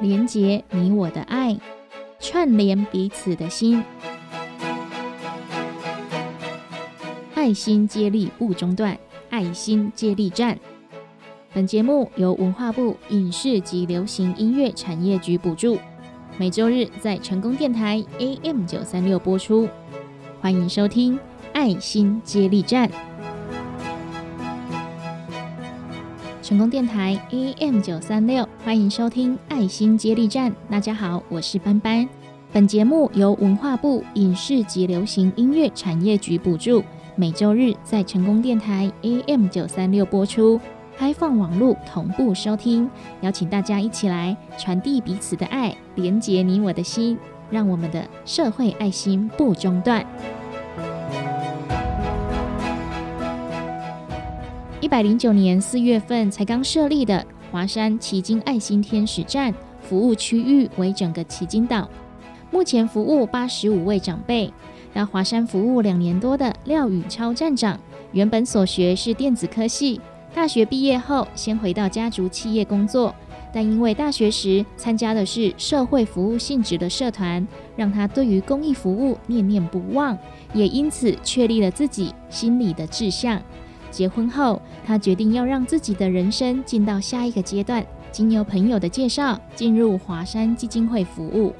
连结你我的爱，串联彼此的心，爱心接力不中断，爱心接力站。本节目由文化部影视及流行音乐产业局补助，每周日在成功电台 AM 九三六播出。欢迎收听爱心接力站。成功电台 AM 九三六，欢迎收听爱心接力站。大家好，我是班班。本节目由文化部影视及流行音乐产业局补助，每周日在成功电台 AM 九三六播出，开放网络同步收听。邀请大家一起来传递彼此的爱，连接你我的心，让我们的社会爱心不中断。百零九年四月份才刚设立的华山奇经爱心天使站，服务区域为整个奇经岛，目前服务八十五位长辈。到华山服务两年多的廖宇超站长，原本所学是电子科系，大学毕业后先回到家族企业工作，但因为大学时参加的是社会服务性质的社团，让他对于公益服务念念不忘，也因此确立了自己心里的志向。结婚后，他决定要让自己的人生进到下一个阶段。经由朋友的介绍，进入华山基金会服务。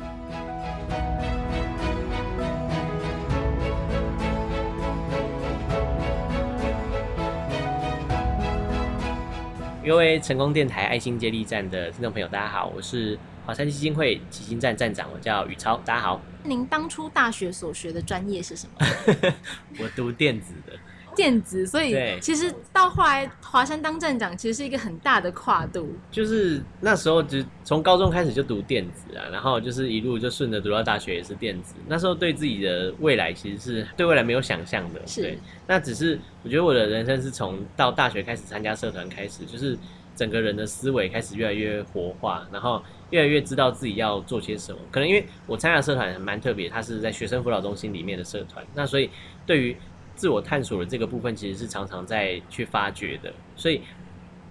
各位成功电台爱心接力站的听众朋友，大家好，我是华山基金会基金站站长，我叫宇超，大家好。您当初大学所学的专业是什么？我读电子的。电子，所以其实到后来华山当站长，其实是一个很大的跨度。就是那时候就从高中开始就读电子啊，然后就是一路就顺着读到大学也是电子。那时候对自己的未来其实是对未来没有想象的。是，那只是我觉得我的人生是从到大学开始参加社团开始，就是整个人的思维开始越来越活化，然后越来越知道自己要做些什么。可能因为我参加社团蛮特别，它是在学生辅导中心里面的社团，那所以对于自我探索的这个部分，其实是常常在去发掘的，所以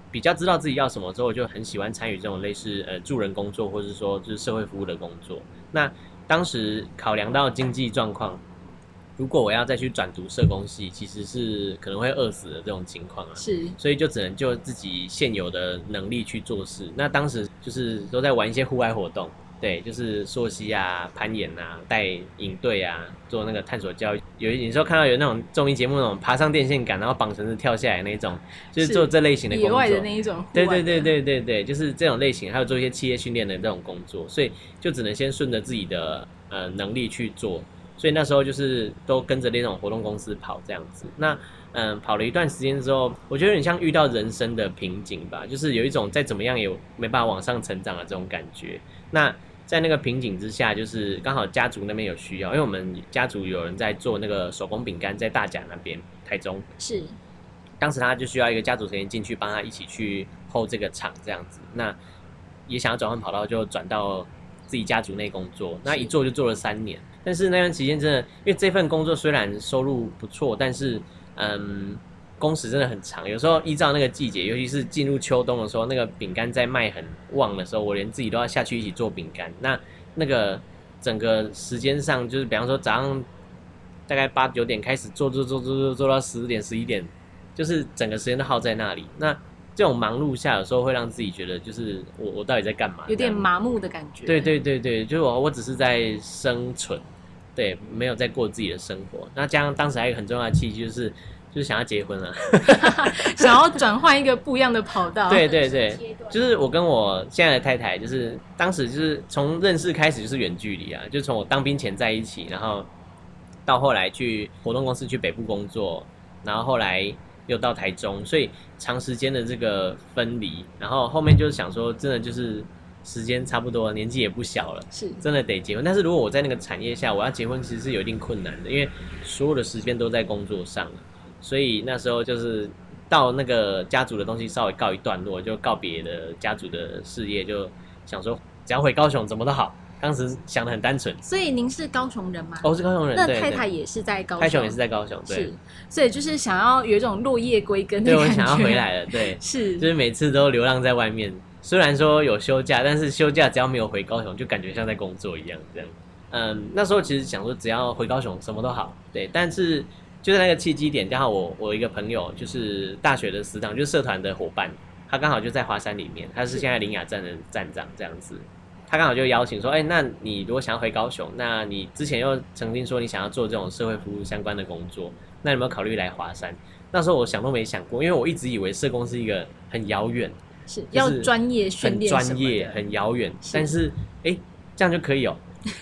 比较知道自己要什么之后，就很喜欢参与这种类似呃助人工作，或者说就是社会服务的工作。那当时考量到经济状况，如果我要再去转读社工系，其实是可能会饿死的这种情况啊。是，所以就只能就自己现有的能力去做事。那当时就是都在玩一些户外活动。对，就是溯溪啊、攀岩啊、带营队啊，做那个探索教育。有有时候看到有那种综艺节目，那种爬上电线杆，然后绑绳子跳下来那种，就是做这类型的工作。野外的那一种。对对对对对对，就是这种类型，还有做一些企业训练的这种工作，所以就只能先顺着自己的呃能力去做。所以那时候就是都跟着那种活动公司跑这样子。那嗯，跑了一段时间之后，我觉得很像遇到人生的瓶颈吧，就是有一种再怎么样也没办法往上成长的这种感觉。那在那个瓶颈之下，就是刚好家族那边有需要，因为我们家族有人在做那个手工饼干，在大甲那边，台中是。当时他就需要一个家族成员进去帮他一起去 hold 这个厂这样子，那也想要转换跑道，就转到自己家族内工作，那一做就做了三年。但是那段期间真的，因为这份工作虽然收入不错，但是嗯。工时真的很长，有时候依照那个季节，尤其是进入秋冬的时候，那个饼干在卖很旺的时候，我连自己都要下去一起做饼干。那那个整个时间上，就是比方说早上大概八九点开始做做做做做做到十点十一点，就是整个时间都耗在那里。那这种忙碌下，有时候会让自己觉得，就是我我到底在干嘛？有点麻木的感觉。对对对对，就是我我只是在生存，对，没有在过自己的生活。那加上当时还有一个很重要的契机，就是。就是想要结婚了，想要转换一个不一样的跑道。对对对，就是我跟我现在的太太，就是当时就是从认识开始就是远距离啊，就从我当兵前在一起，然后到后来去活动公司去北部工作，然后后来又到台中，所以长时间的这个分离，然后后面就是想说，真的就是时间差不多，年纪也不小了，是真的得结婚。但是如果我在那个产业下，我要结婚其实是有一定困难的，因为所有的时间都在工作上。所以那时候就是到那个家族的东西稍微告一段落，就告别的家族的事业，就想说只要回高雄怎么都好。当时想的很单纯。所以您是高雄人吗？哦，是高雄人。那太太也是在高雄。太雄也是在高雄，对。是，所以就是想要有一种落叶归根的感觉。对，我想要回来了，对。是，就是每次都流浪在外面，虽然说有休假，但是休假只要没有回高雄，就感觉像在工作一样这样。嗯，那时候其实想说只要回高雄什么都好，对。但是就在那个契机点，刚好我我一个朋友就是大学的死党，就是社团的伙伴，他刚好就在华山里面，他是现在林雅站的站长这样子。他刚好就邀请说，哎，那你如果想要回高雄，那你之前又曾经说你想要做这种社会服务相关的工作，那有没有考虑来华山？那时候我想都没想过，因为我一直以为社工是一个很遥远，是要专业训练，很专业，很遥远。但是，哎，这样就可以哦。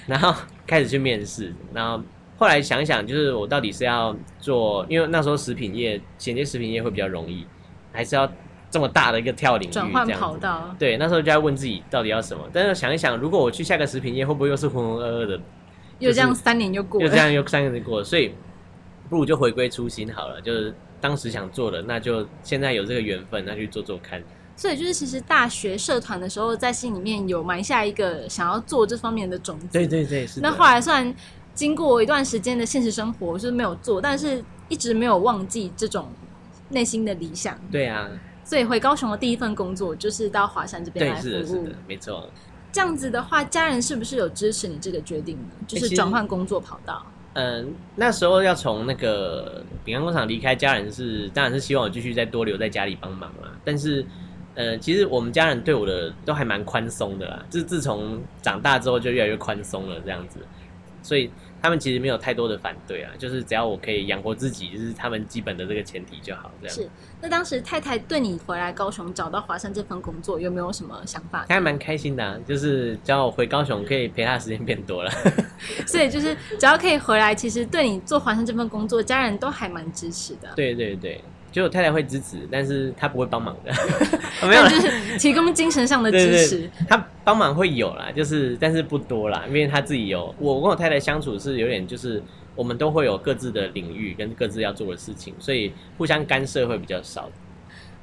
然后开始去面试，然后后来想想，就是我到底是要做，因为那时候食品业衔接食品业会比较容易，还是要。这么大的一个跳领域，转换跑道，对，那时候就在问自己到底要什么。但是想一想，如果我去下个食品业，会不会又是浑浑噩噩的？又这样三年就过，又这样又三年就过，所以不如就回归初心好了。就是当时想做的，那就现在有这个缘分，那去做做看。所以就是其实大学社团的时候，在心里面有埋下一个想要做这方面的种子。对对对，是。那后来虽然经过一段时间的现实生活，就是没有做，但是一直没有忘记这种内心的理想。对啊。所以回高雄的第一份工作就是到华山这边来服务。是的，是的，没错。这样子的话，家人是不是有支持你这个决定呢？就是转换工作跑道。嗯，那时候要从那个饼干工厂离开，家人是当然是希望我继续再多留在家里帮忙啦。但是，呃，其实我们家人对我的都还蛮宽松的啦。自自从长大之后，就越来越宽松了，这样子。所以。他们其实没有太多的反对啊，就是只要我可以养活自己，就是他们基本的这个前提就好。这样是。那当时太太对你回来高雄找到华山这份工作有没有什么想法？她还蛮开心的，就是只要我回高雄可以陪她的时间变多了。所以就是只要可以回来，其实对你做华山这份工作，家人都还蛮支持的。对对对。就我太太会支持，但是她不会帮忙的。没有，就是提供精神上的支持。她帮忙会有啦，就是但是不多啦，因为她自己有。我跟我太太相处是有点，就是我们都会有各自的领域跟各自要做的事情，所以互相干涉会比较少。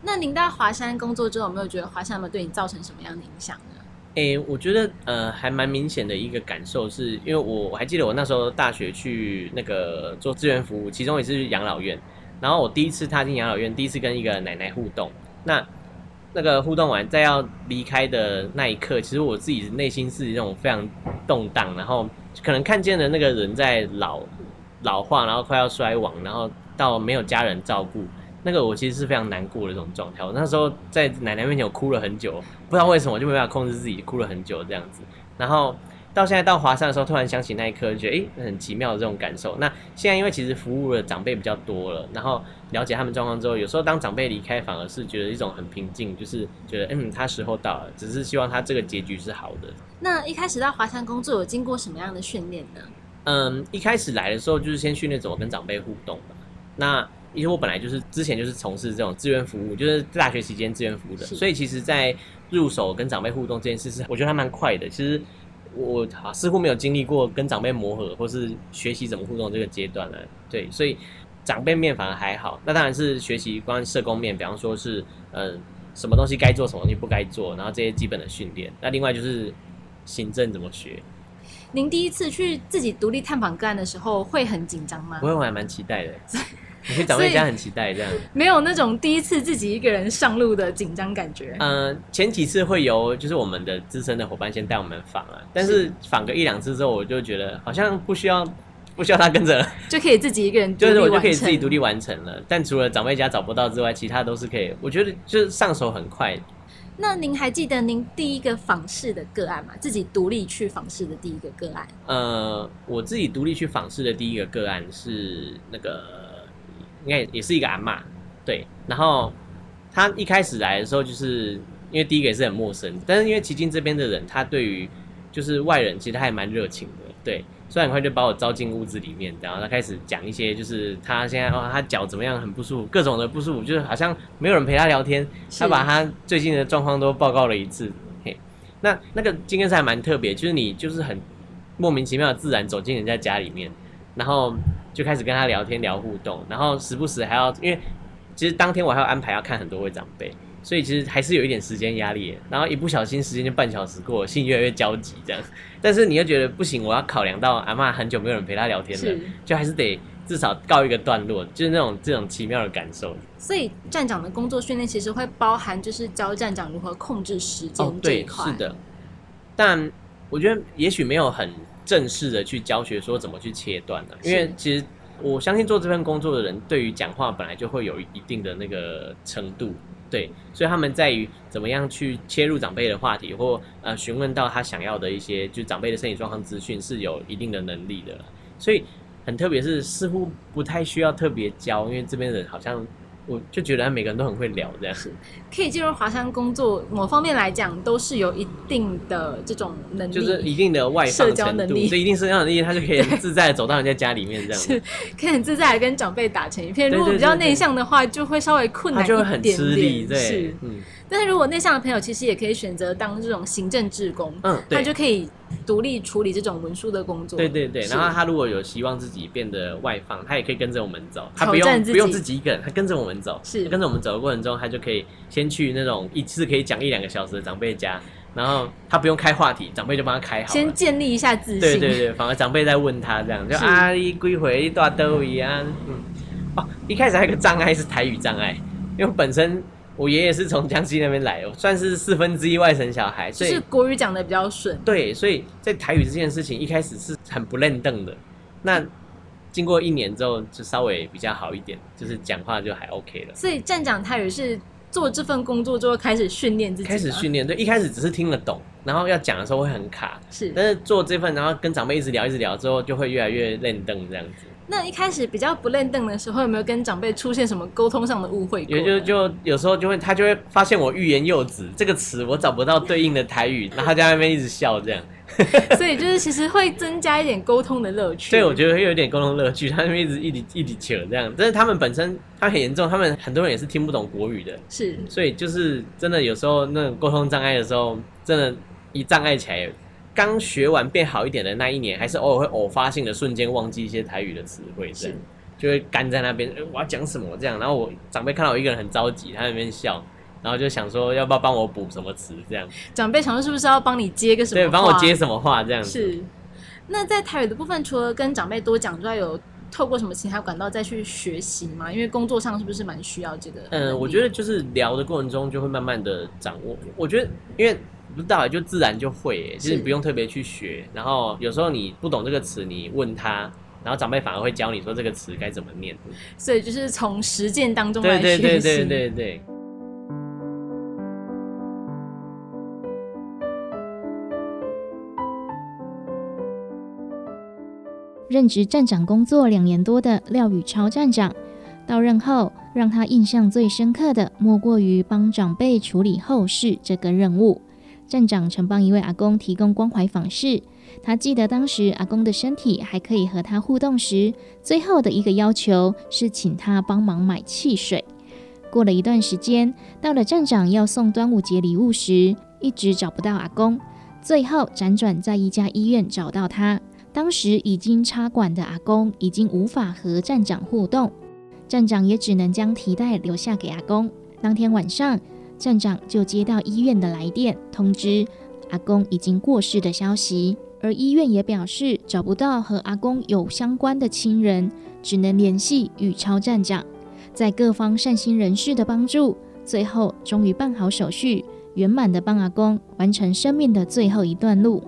那您到华山工作之后，有没有觉得华山有没有对你造成什么样的影响呢？诶，我觉得呃，还蛮明显的一个感受，是因为我我还记得我那时候大学去那个做志愿服务，其中也是养老院。然后我第一次踏进养老院，第一次跟一个奶奶互动。那那个互动完，在要离开的那一刻，其实我自己内心是那种非常动荡。然后可能看见了那个人在老老化，然后快要衰亡，然后到没有家人照顾，那个我其实是非常难过的一种状态。我那时候在奶奶面前，我哭了很久，不知道为什么就没办法控制自己，哭了很久这样子。然后。到现在到华山的时候，突然想起那一刻，觉得哎，很奇妙的这种感受。那现在因为其实服务的长辈比较多了，然后了解他们状况之后，有时候当长辈离开，反而是觉得一种很平静，就是觉得嗯，他时候到了，只是希望他这个结局是好的。那一开始到华山工作有经过什么样的训练呢？嗯，一开始来的时候就是先训练怎么跟长辈互动那因为我本来就是之前就是从事这种志愿服务，就是大学期间志愿服务的，所以其实，在入手跟长辈互动这件事是我觉得还蛮快的。其实。我好似乎没有经历过跟长辈磨合或是学习怎么互动这个阶段了，对，所以长辈面反而还好。那当然是学习关于社工面，比方说是嗯什么东西该做，什么东西不该做，然后这些基本的训练。那另外就是行政怎么学。您第一次去自己独立探访个案的时候，会很紧张吗？不会，我还蛮期待的。你去长辈家很期待这样，没有那种第一次自己一个人上路的紧张感觉。嗯，前几次会由就是我们的资深的伙伴先带我们访啊，但是访个一两次之后，我就觉得好像不需要 不需要他跟着，就可以自己一个人，就是我就可以自己独立完成了。但除了长辈家找不到之外，其他都是可以。我觉得就是上手很快。那您还记得您第一个访视的个案吗？自己独立去访视的第一个个案？呃，我自己独立去访视的第一个个案是那个。应该也是一个阿妈，对。然后他一开始来的时候，就是因为第一个也是很陌生，但是因为奇经这边的人，他对于就是外人，其实他还蛮热情的，对。所以很快就把我招进屋子里面，然后他开始讲一些，就是他现在哦，他脚怎么样，很不舒服，各种的不舒服，就是好像没有人陪他聊天，他把他最近的状况都报告了一次。嘿，那那个今天是还蛮特别，就是你就是很莫名其妙的自然走进人家家里面，然后。就开始跟他聊天聊互动，然后时不时还要，因为其实当天我还要安排要看很多位长辈，所以其实还是有一点时间压力。然后一不小心时间就半小时过，心越来越焦急这样。但是你又觉得不行，我要考量到阿妈很久没有人陪她聊天了，就还是得至少告一个段落，就是那种这种奇妙的感受。所以站长的工作训练其实会包含就是教站长如何控制时间这一块。是的。但我觉得也许没有很正式的去教学说怎么去切断的，因为其实我相信做这份工作的人对于讲话本来就会有一定的那个程度，对，所以他们在于怎么样去切入长辈的话题，或呃询问到他想要的一些就是长辈的身体状况资讯是有一定的能力的，所以很特别是似乎不太需要特别教，因为这边人好像我就觉得每个人都很会聊这样。可以进入华山工作，某方面来讲都是有一定的这种能力，就是一定的外放社交，能力所以一定社交能力，他就可以很自在的走到人家家里面这样子 是，可以很自在的跟长辈打成一片。对如果比较内向的话，就会稍微困难一他就会很吃力，对是，，嗯但是如果内向的朋友，其实也可以选择当这种行政职工，嗯，他就可以独立处理这种文书的工作。对对对，然后他如果有希望自己变得外放，他也可以跟着我们走，他不用不用自己一个人，他跟着我们走，是。跟着我们走的过程中，他就可以先去那种一次可以讲一两个小时的长辈家，然后他不用开话题，长辈就帮他开好。先建立一下自信。对对对，反而长辈在问他这样，就是啊，你归回一大都一样，嗯，哦，一开始还有个障碍是台语障碍，因为本身我爷爷是从江西那边来的，我算是四分之一外省小孩，所以就是国语讲的比较顺。对，所以在台语这件事情一开始是很不认凳的，那经过一年之后就稍微比较好一点，就是讲话就还 OK 了。所以站长泰语是做这份工作之后开始训练自己吗，开始训练，对，一开始只是听得懂，然后要讲的时候会很卡，是。但是做这份，然后跟长辈一直聊，一直聊之后，就会越来越认凳这样子。那一开始比较不认凳的时候，有没有跟长辈出现什么沟通上的误会？也就就有时候就会他就会发现我欲言又止，这个词我找不到对应的台语，然后他在那边一直笑这样。所以就是其实会增加一点沟通的乐趣。对我觉得会有点沟通乐趣，他们一直一直一直扯这样，但是他们本身他很严重，他们很多人也是听不懂国语的，是所以就是真的有时候那种沟通障碍的时候，真的，一障碍起来，刚学完变好一点的那一年，还是偶尔会偶发性的瞬间忘记一些台语的词汇，这样就会干在那边，呃我要讲什么这样，然后我长辈看到我一个人很着急，他在那边笑。然后就想说要不要帮我补什么词这样，长辈想说是不是要帮你接个什么？对，帮我接。什么话这样子。是。那在台语的部分，除了跟长辈多讲之外，有透过什么其他管道再去学习吗？因为工作上是不是蛮需要这个？嗯，我觉得就是聊的过程中就会慢慢的掌握。我觉得因为不知道，就自然就会耶，就是是你不用特别去学。然后有时候你不懂这个词，你问他，然后长辈反而会教你说这个词该怎么念。所以就是从实践当中来对学习。对对对对对。任职站长工作两年多的廖宇超站长，到任后让他印象最深刻的，莫过于帮长辈处理后事这个任务。站长曾帮一位阿公提供关怀访视，他记得当时阿公的身体还可以和他互动时，最后的一个要求是请他帮忙买汽水。过了一段时间，到了站长要送端午节礼物时，一直找不到阿公，最后辗转在一家医院找到他。当时已经插管的阿公已经无法和站长互动，站长也只能将提袋留下给阿公。当天晚上，站长就接到医院的来电，通知阿公已经过世的消息，而医院也表示找不到和阿公有相关的亲人，只能联系宇超站长。在各方善心人士的帮助，最后终于办好手续，圆满的帮阿公完成生命的最后一段路。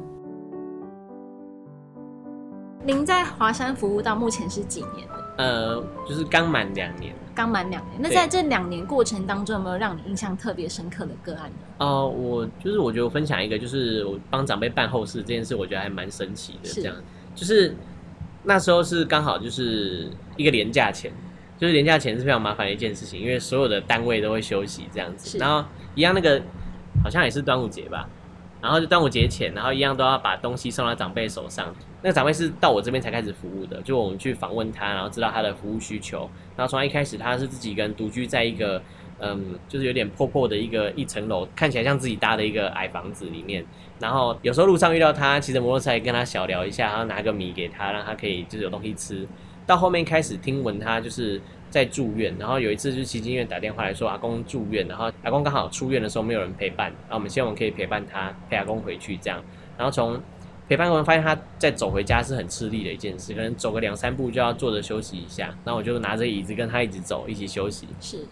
您在华山服务到目前是几年了？呃，就是刚满两年。刚满两年。那在这两年过程当中，有没有让你印象特别深刻的个案呢？哦、我就是我觉得我分享一个，就是我帮长辈办后事这件事，我觉得还蛮神奇的。这样，就是那时候是刚好就是一个年假前，就是年假前是非常麻烦的一件事情，因为所有的单位都会休息这样子。然后一样那个好像也是端午节吧，然后就端午节前，然后一样都要把东西送到长辈手上。那个长辈是到我这边才开始服务的，就我们去访问他，然后知道他的服务需求。然后从一开始他是自己一个人独居在一个嗯，就是有点破破的一个一层楼，看起来像自己搭的一个矮房子里面。然后有时候路上遇到他，骑着摩托车跟他小聊一下，然后拿个米给他，让他可以就是有东西吃。到后面开始听闻他就是在住院，然后有一次就是奇经院打电话来说阿公住院，然后阿公刚好出院的时候没有人陪伴，然后我们希望我们可以陪伴他，陪阿公回去这样。然后从陪伴过程发现他在走回家是很吃力的一件事，可能走个两三步就要坐着休息一下。那我就拿着椅子跟他一直走，一起休息。是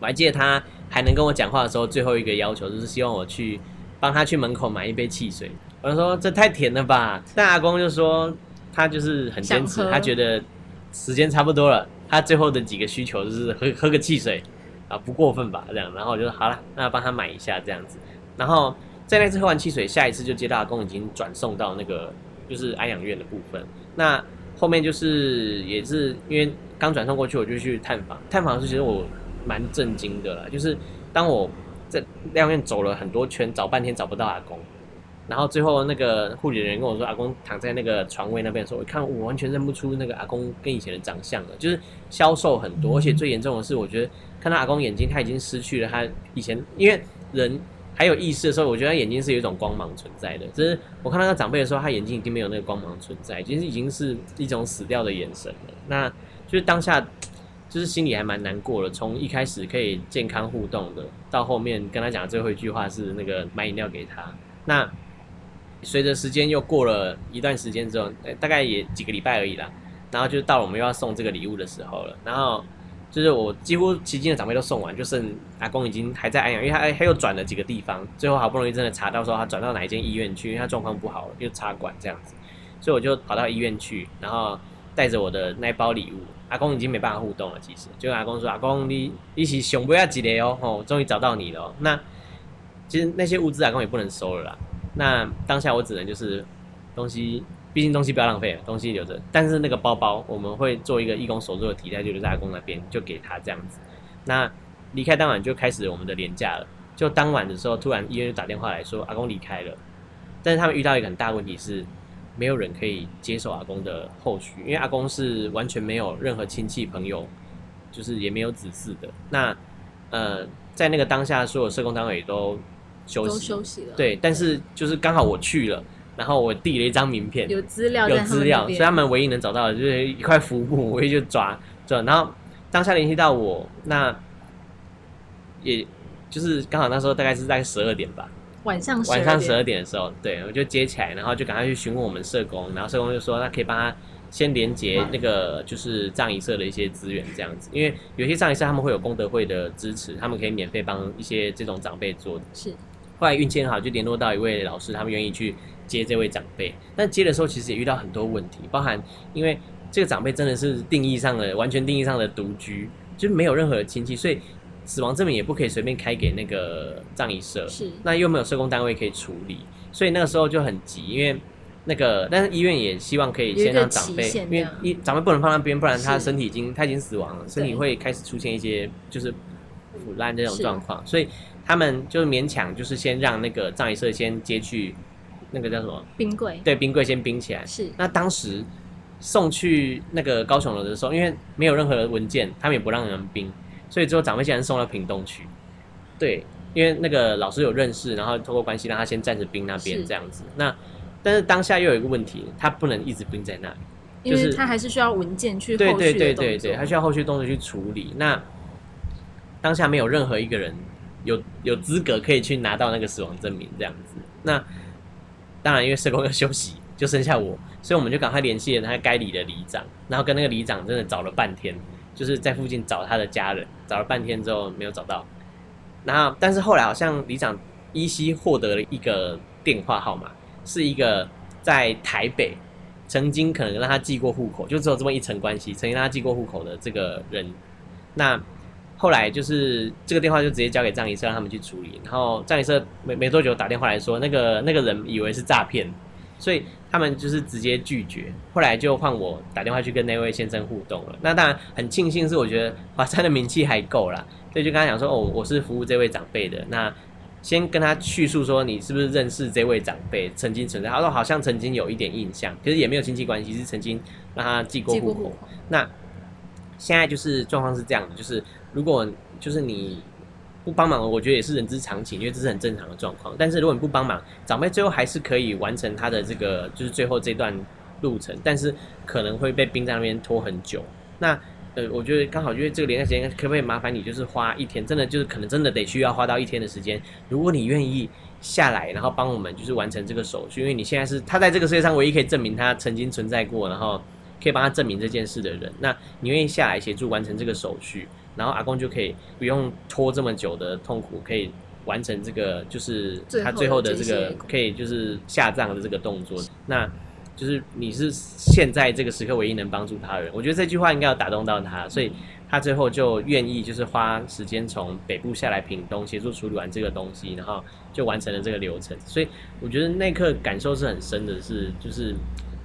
我还记得他还能跟我讲话的时候，最后一个要求就是希望我去帮他去门口买一杯汽水。我就说这太甜了吧，但阿公就说他就是很坚持他觉得时间差不多了，他最后的几个需求就是喝喝个汽水啊，不过分吧这样。然后我就说好了，那帮他买一下这样子。然后在那次喝完汽水，下一次就接到阿公已经转送到那个就是安养院的部分。那后面就是也是因为刚转送过去，我就去探访。探访的时候，其实我蛮震惊的啦，就是当我在疗养院走了很多圈，找半天找不到阿公，然后最后那个护理人员跟我说，阿公躺在那个床位那边的时候，我一看我完全认不出那个阿公跟以前的长相了，就是消瘦很多，而且最严重的是，我觉得看到阿公眼睛，他已经失去了他以前，因为人还有意识的时候，我觉得他眼睛是有一种光芒存在的。只是我看到那长辈的时候，他眼睛已经没有那个光芒存在，其实已经是一种死掉的眼神了。那就是当下，就是心里还蛮难过的。从一开始可以健康互动的，到后面跟他讲的最后一句话是那个买饮料给他。那随着时间又过了一段时间之后，大概也几个礼拜而已啦。然后就到了我们又要送这个礼物的时候了。然后就是我几乎奇经的长辈都送完，就剩阿公已经还在安阳，因为他他又转了几个地方，最后好不容易真的查到说他转到哪一间医院去，因为他状况不好了，又插管这样子，所以我就跑到医院去，然后带着我的那一包礼物。阿公已经没办法互动了，其实就跟阿公说：“阿公，你你是熊不要急的哦，哦，终于找到你了、那其实那些物资阿公也不能收了啦。那当下我只能就是东西，毕竟东西不要浪费，东西留着。但是那个包包我们会做一个义工手做的提袋，就留在阿公那边，就给他这样子。那离开当晚就开始我们的年假了。就当晚的时候，突然医院就打电话来说阿公离开了，但是他们遇到一个很大问题是，没有人可以接手阿公的后续，因为阿公是完全没有任何亲戚朋友，就是也没有子嗣的。那呃，在那个当下，所有社工单位也都休都息，休息了，，对，但是就是刚好我去了，然后我递了一张名片，有资料有资料，所以他们唯一能找到的就是一块浮木，我也就抓抓，然后当下联系到我，那也就是刚好那时候大概是在十二点吧，晚上晚上十二点，的时候，对我就接起来，然后就赶快去询问我们社工，然后社工就说那可以帮他先连接那个就是藏仪社的一些资源这样子，因为有些藏仪社他们会有功德会的支持，他们可以免费帮一些这种长辈做是后来运气很好，就联络到一位老师，他们愿意去接这位长辈。但接的时候，其实也遇到很多问题，包含因为这个长辈真的是定义上的完全定义上的独居，就没有任何的亲戚，所以死亡证明也不可以随便开给那个葬仪社，是。那又没有社工单位可以处理，所以那个时候就很急，因为。那个，但是医院也希望可以先让长辈因为一长辈不能放那边，不然他身体已经他已经死亡了，身体会开始出现一些就是腐烂这种状况，所以他们就勉强就是先让那个葬仪社先接去那个叫什么？冰柜，对，冰柜先冰起来。是那当时送去那个高雄楼的时候，因为没有任何的文件，他们也不让人冰，所以最后长辈竟然送到屏东去。对，因为那个老师有认识，然后透过关系让他先暂时冰那边这样子。那但是当下又有一个问题，他不能一直冰在那里。因为他还是需要文件去对对对对对，他需要后续动作去处理。那当下没有任何一个人有有资格可以去拿到那个死亡证明这样子。那当然，因为社工要休息，就剩下我，所以我们就赶快联系了他该里的里长，然后跟那个里长真的找了半天，就是在附近找他的家人，找了半天之后没有找到。然后，但是后来好像里长依稀获得了一个电话号码，是一个在台北曾经可能让他寄过户口，就只有这么一层关系，曾经让他寄过户口的这个人，那后来就是这个电话就直接交给张仪社让他们去处理，然后张仪社没没多久打电话来说，那个那个人以为是诈骗，所以他们就是直接拒绝。后来就换我打电话去跟那位先生互动了。那当然很庆幸是我觉得华山的名气还够啦，所以就跟他讲说，哦，我是服务这位长辈的，那。先跟他叙述说你是不是认识这位长辈曾经存在，他说好像曾经有一点印象，可是也没有亲戚关系，是曾经让他寄过户。口，那现在就是状况是这样的，就是如果就是你不帮忙，我觉得也是人之常情，因为这是很正常的状况。但是如果你不帮忙，长辈最后还是可以完成他的这个就是最后这段路程，但是可能会被冰在那边拖很久。那呃，我觉得刚好因为这个连假时间，可不可以麻烦你就是花一天，真的就是可能真的得需要花到一天的时间，如果你愿意下来，然后帮我们就是完成这个手续，因为你现在是他在这个世界上唯一可以证明他曾经存在过，然后可以帮他证明这件事的人，那你愿意下来协助完成这个手续，然后阿公就可以不用拖这么久的痛苦，可以完成这个就是他最后的这个可以就是下葬的这个动作，那。就是你是现在这个时刻唯一能帮助他的人，我觉得这句话应该要打动到他，所以他最后就愿意就是花时间从北部下来屏东协助处理完这个东西，然后就完成了这个流程。所以我觉得那刻感受是很深的，是就是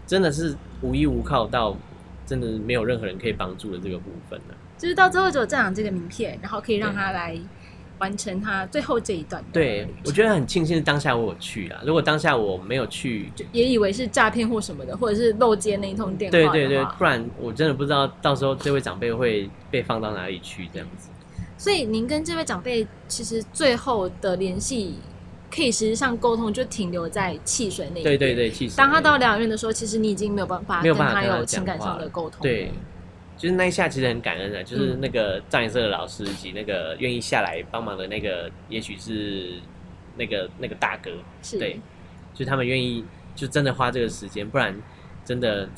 真的是无依无靠到真的没有任何人可以帮助的这个部分呢。就是到最后只有站长这个名片，然后可以让他来。完成他最后这一段。对，我觉得很庆幸当下我有去啊。如果当下我没有去，也以为是诈骗或什么的，或者是漏接那一通电话。对对对，不然我真的不知道到时候这位长辈会被放到哪里去这样子。所以您跟这位长辈其实最后的联系，可以实际上沟通就停留在汽水那。对对对，汽水。当他到疗养院的时候，其实你已经没有办法跟他有情感上的沟通。对。就是那一下其实很感恩的，就是那个藏颜色的老师以及那个愿意下来帮忙的那个，也许是那个那个大哥，对，就他们愿意就真的花这个时间，不然真的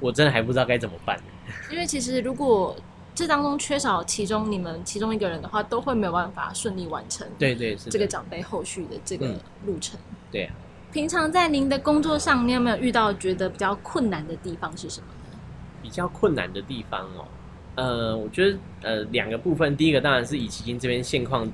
我真的还不知道该怎么办。因为其实如果这当中缺少其中你们其中一个人的话，都会没有办法顺利完成。对对，是这个长辈后续的这个路程。对。啊平常在您的工作上，你有没有遇到觉得比较困难的地方是什么？比较困难的地方哦，呃，我觉得呃两个部分，第一个当然是以奇金这边现况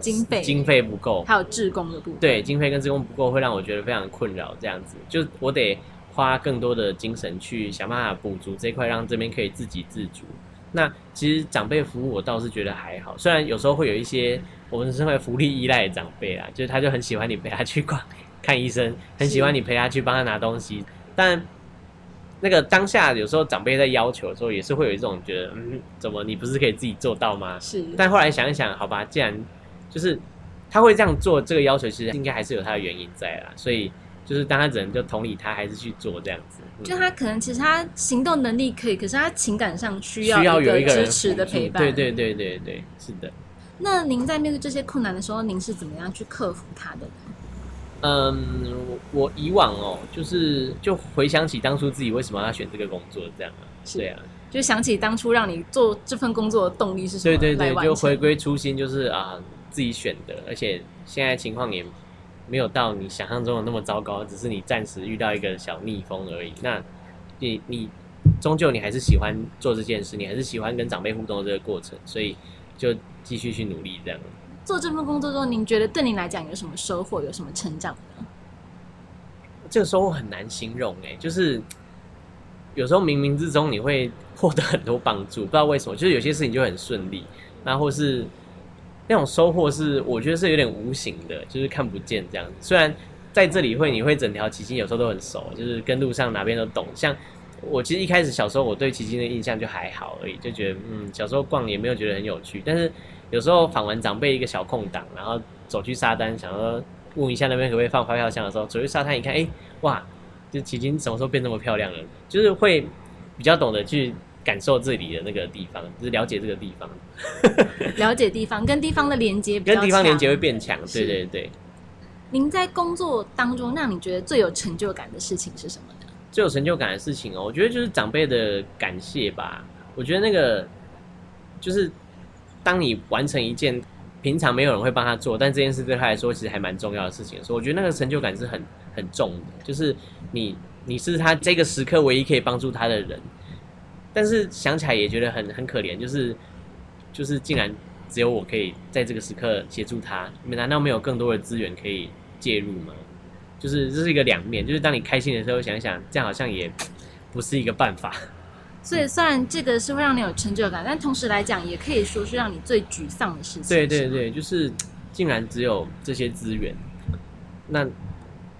经费经费不够，还有志工的部分，对，经费跟志工不够，会让我觉得非常困扰。这样子，就我得花更多的精神去想办法补足这块，让这边可以自给自足。那其实长辈服务我倒是觉得还好，虽然有时候会有一些我们身为福利依赖的长辈啊，就是他就很喜欢你陪他去逛 看医生，很喜欢你陪他去帮他拿东西，但。那个当下有时候长辈在要求的时候，也是会有一种觉得，嗯，怎么你不是可以自己做到吗？是。但后来想一想，好吧，既然就是他会这样做，这个要求其实应该还是有他的原因在啦。所以就是当他只能就同理他，还是去做这样子。就他可能其实他行动能力可以，可是他情感上需要需要有一个支持的陪伴。对对对对对，是的。那您在面对这些困难的时候，您是怎么样去克服它的？嗯，我以往哦，就是就回想起当初自己为什么要选这个工作，这样啊，对啊，就想起当初让你做这份工作的动力是什么？对对对，就回归初心，就是啊，自己选的，而且现在情况也没有到你想象中的那么糟糕，只是你暂时遇到一个小逆风而已。那你你终究你还是喜欢做这件事，你还是喜欢跟长辈互动的这个过程，所以就继续去努力这样。做这份工作中，您觉得对您来讲有什么收获，有什么成长呢？这个收获很难形容哎，就是有时候冥冥之中你会获得很多帮助，不知道为什么，就是有些事情就很顺利，那或是那种收获是我觉得是有点无形的，就是看不见这样。虽然在这里会你会整条奇经有时候都很熟，就是跟路上哪边都懂。像我其实一开始小时候我对奇经的印象就还好而已，就觉得嗯小时候逛也没有觉得很有趣，但是。有时候访完长辈一个小空档，然后走去沙滩，想说问一下那边可不可以放发票箱的时候，走去沙滩一看，哎，哇，就奇经什么时候变那么漂亮了？就是会比较懂得去感受这里的那个地方，就是了解这个地方，了解地方跟地方的连接，跟地方连接会变强。对对对。您在工作当中，让你觉得最有成就感的事情是什么呢？最有成就感的事情哦，我觉得就是长辈的感谢吧。我觉得那个就是。当你完成一件平常没有人会帮他做，但这件事对他来说其实还蛮重要的事情，所以我觉得那个成就感是很很重的。就是你你是他这个时刻唯一可以帮助他的人，但是想起来也觉得很很可怜，就是就是竟然只有我可以在这个时刻协助他，你们难道没有更多的资源可以介入吗？就是这是一个两面，就是当你开心的时候想想，这样好像也不是一个办法。所以，虽然这个是会让你有成就感，但同时来讲，也可以说是让你最沮丧的事情。对对对，就是竟然只有这些资源，那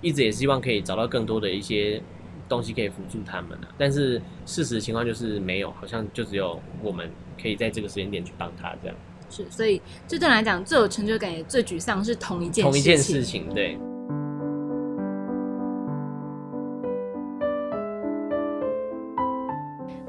一直也希望可以找到更多的一些东西可以辅助他们啊。但是事实情况就是没有，好像就只有我们可以在这个时间点去帮他这样。是，所以这对来讲最有成就感也最沮丧是同一件同一件事情，对。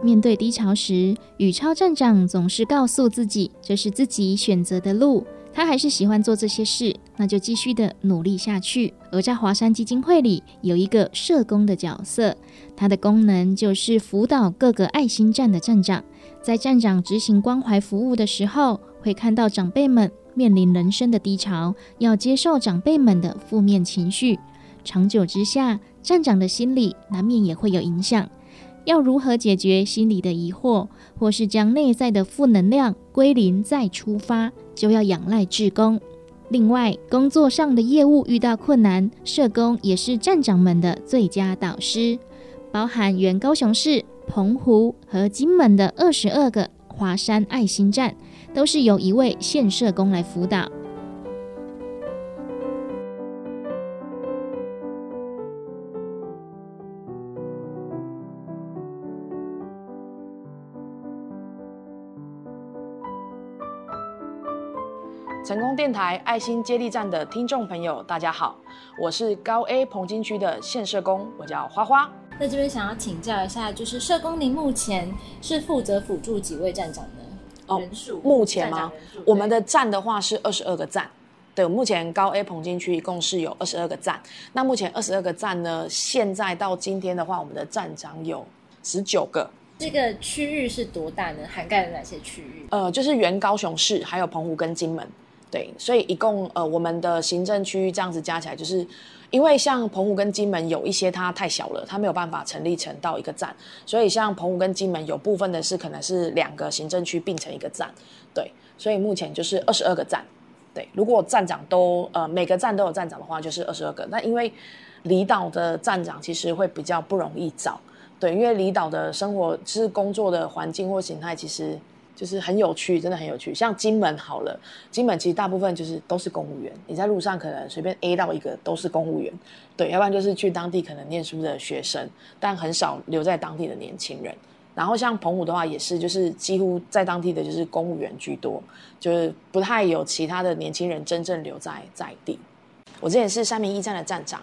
面对低潮时，宇超站长总是告诉自己，这是自己选择的路。他还是喜欢做这些事，那就继续的努力下去。而在华山基金会里，有一个社工的角色，它的功能就是辅导各个爱心站的站长。在站长执行关怀服务的时候，会看到长辈们面临人生的低潮，要接受长辈们的负面情绪。长久之下，站长的心理难免也会有影响。要如何解决心里的疑惑，或是将内在的负能量归零再出发，就要仰赖志工。另外，工作上的业务遇到困难，社工也是站长们的最佳导师。包含原高雄市、澎湖和金门的二十二个华山爱心站，都是由一位县社工来辅导。成功电台爱心接力站的听众朋友，大家好，我是高 A 彭金区的县社工，我叫花花。在这边想要请教一下，就是社工，您目前是负责辅助几位站长呢？哦，人数目前吗？我们的站的话是二十二个站，对，目前高 A 彭金区一共是有二十二个站。那目前二十二个站呢，现在到今天的话，我们的站长有十九个。这个区域是多大呢？涵盖了哪些区域？呃，就是原高雄市，还有澎湖跟金门。对，所以一共呃，我们的行政区域这样子加起来，就是因为像澎湖跟金门有一些它太小了，它没有办法成立成到一个站，所以像澎湖跟金门有部分的是可能是两个行政区并成一个站，对，所以目前就是二十二个站，对，如果站长都呃每个站都有站长的话，就是二十二个。那因为离岛的站长其实会比较不容易找，对，因为离岛的生活是工作的环境或形态其实。就是很有趣，真的很有趣。像金门好了，金门其实大部分就是都是公务员，你在路上可能随便 A 到一个都是公务员，对，要不然就是去当地可能念书的学生，但很少留在当地的年轻人。然后像澎湖的话也是，就是几乎在当地的就是公务员居多，就是不太有其他的年轻人真正留在在地。我之前是三民驿站的站长。